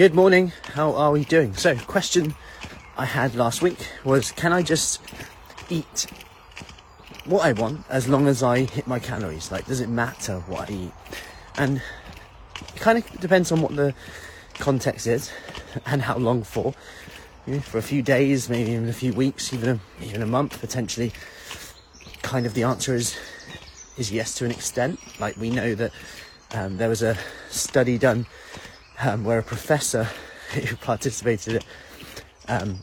Good morning. How are we doing? So, question I had last week was can I just eat what I want as long as I hit my calories? Like, does it matter what I eat? And it kind of depends on what the context is and how long for. You know, for a few days, maybe even a few weeks, even a, even a month potentially. Kind of the answer is is yes to an extent. Like we know that um, there was a study done um, where a professor who participated, um,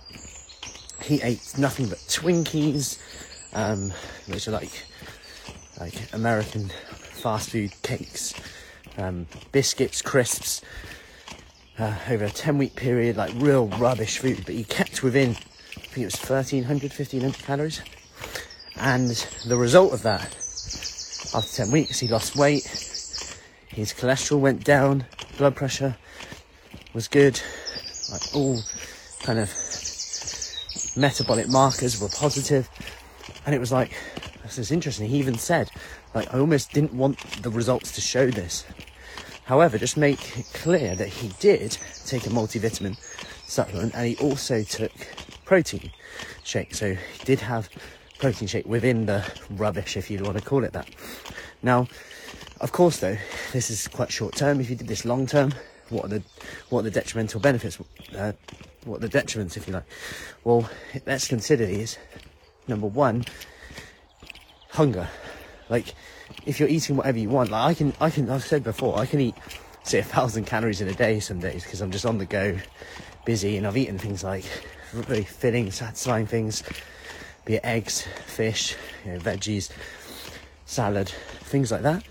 he ate nothing but Twinkies, um, which are like like American fast food cakes, um, biscuits, crisps, uh, over a 10 week period, like real rubbish food, but he kept within, I think it was 1300, 1500 calories. And the result of that, after 10 weeks, he lost weight, his cholesterol went down, blood pressure was good, like all kind of metabolic markers were positive, and it was like, this is interesting. He even said, like, I almost didn't want the results to show this. However, just make it clear that he did take a multivitamin supplement and he also took protein shake. So he did have protein shake within the rubbish, if you want to call it that. Now, of course, though, this is quite short term. If you did this long term, what are the what are the detrimental benefits? Uh, what are the detriments, if you like? Well, let's consider these. Number one, hunger. Like, if you're eating whatever you want, like I can, I can. I've said before, I can eat say a thousand calories in a day some days because I'm just on the go, busy, and I've eaten things like really filling, satisfying things, be it eggs, fish, you know, veggies, salad, things like that.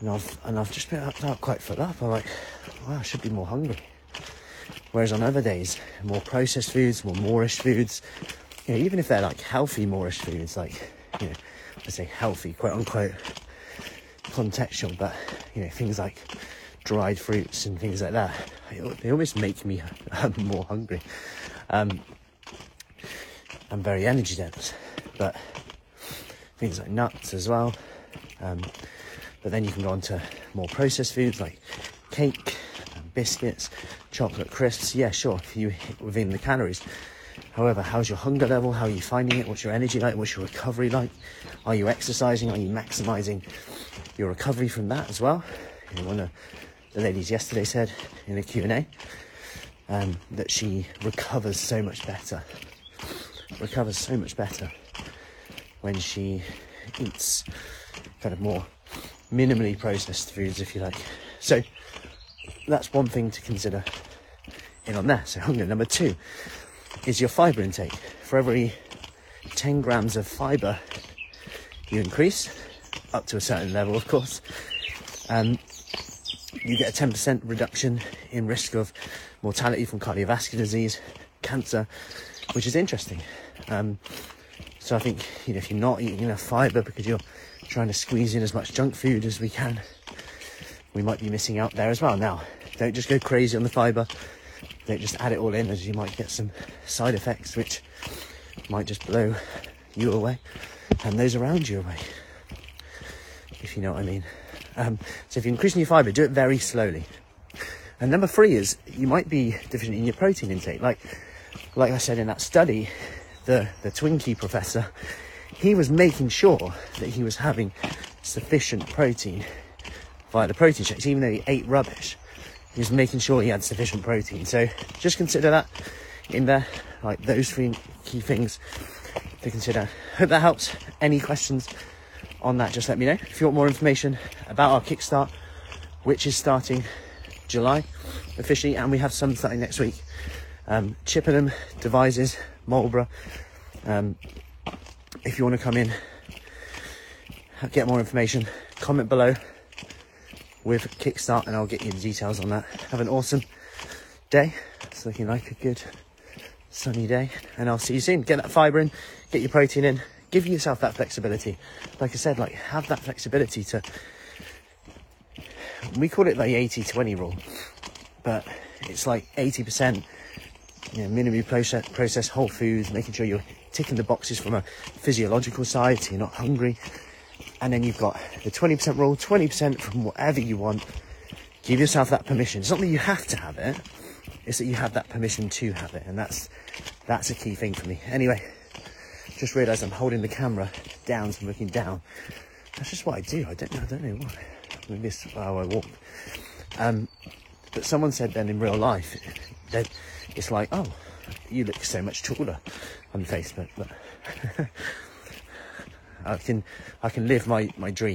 And I've and I've just been felt quite full up. I'm like, wow, I should be more hungry. Whereas on other days, more processed foods, more moreish foods, you know, even if they're like healthy moreish foods, like you know, I say healthy, quote unquote, contextual, but you know, things like dried fruits and things like that, they almost make me more hungry. Um, I'm very energy dense, but things like nuts as well. Um, but then you can go on to more processed foods like cake, biscuits, chocolate crisps. Yeah, sure, you hit within the calories. However, how's your hunger level? How are you finding it? What's your energy like? What's your recovery like? Are you exercising? Are you maximizing your recovery from that as well? You know, one of the ladies yesterday said in a Q&A um, that she recovers so much better. Recovers so much better when she eats kind of more minimally processed foods, if you like. So that's one thing to consider in on there. So hunger. Number two is your fiber intake. For every 10 grams of fiber you increase, up to a certain level, of course, um, you get a 10% reduction in risk of mortality from cardiovascular disease, cancer, which is interesting. Um, so I think you know if you're not eating enough fiber because you're trying to squeeze in as much junk food as we can, we might be missing out there as well. Now, don't just go crazy on the fiber. Don't just add it all in, as you might get some side effects which might just blow you away and those around you away. If you know what I mean. Um, so if you're increasing your fiber, do it very slowly. And number three is you might be deficient in your protein intake. Like, like I said in that study, the the Twinkie professor, he was making sure that he was having sufficient protein via the protein shakes, even though he ate rubbish. He was making sure he had sufficient protein. So just consider that in there, like those three key things to consider. Hope that helps. Any questions on that, just let me know. If you want more information about our Kickstart, which is starting July officially, and we have some starting next week. Um, Chippenham, Devizes, Marlborough. Um, if you want to come in, get more information, comment below with Kickstart, and I'll get you the details on that. Have an awesome day. It's looking like a good sunny day, and I'll see you soon. Get that fibre in, get your protein in, give yourself that flexibility. Like I said, like have that flexibility to. We call it the 80 20 rule, but it's like 80% you know, minimally processed, processed whole foods, making sure you're ticking the boxes from a physiological side so you're not hungry. And then you've got the 20% rule, 20% from whatever you want, Give yourself that permission. It's not that you have to have it, it's that you have that permission to have it. And that's that's a key thing for me. Anyway, just realised I'm holding the camera down, so I'm looking down. That's just what I do. I don't know. I don't know why. Maybe it's how I walk. Um, but someone said then in real life that it's like, oh, you look so much taller on Facebook, but I can I can live my, my dream.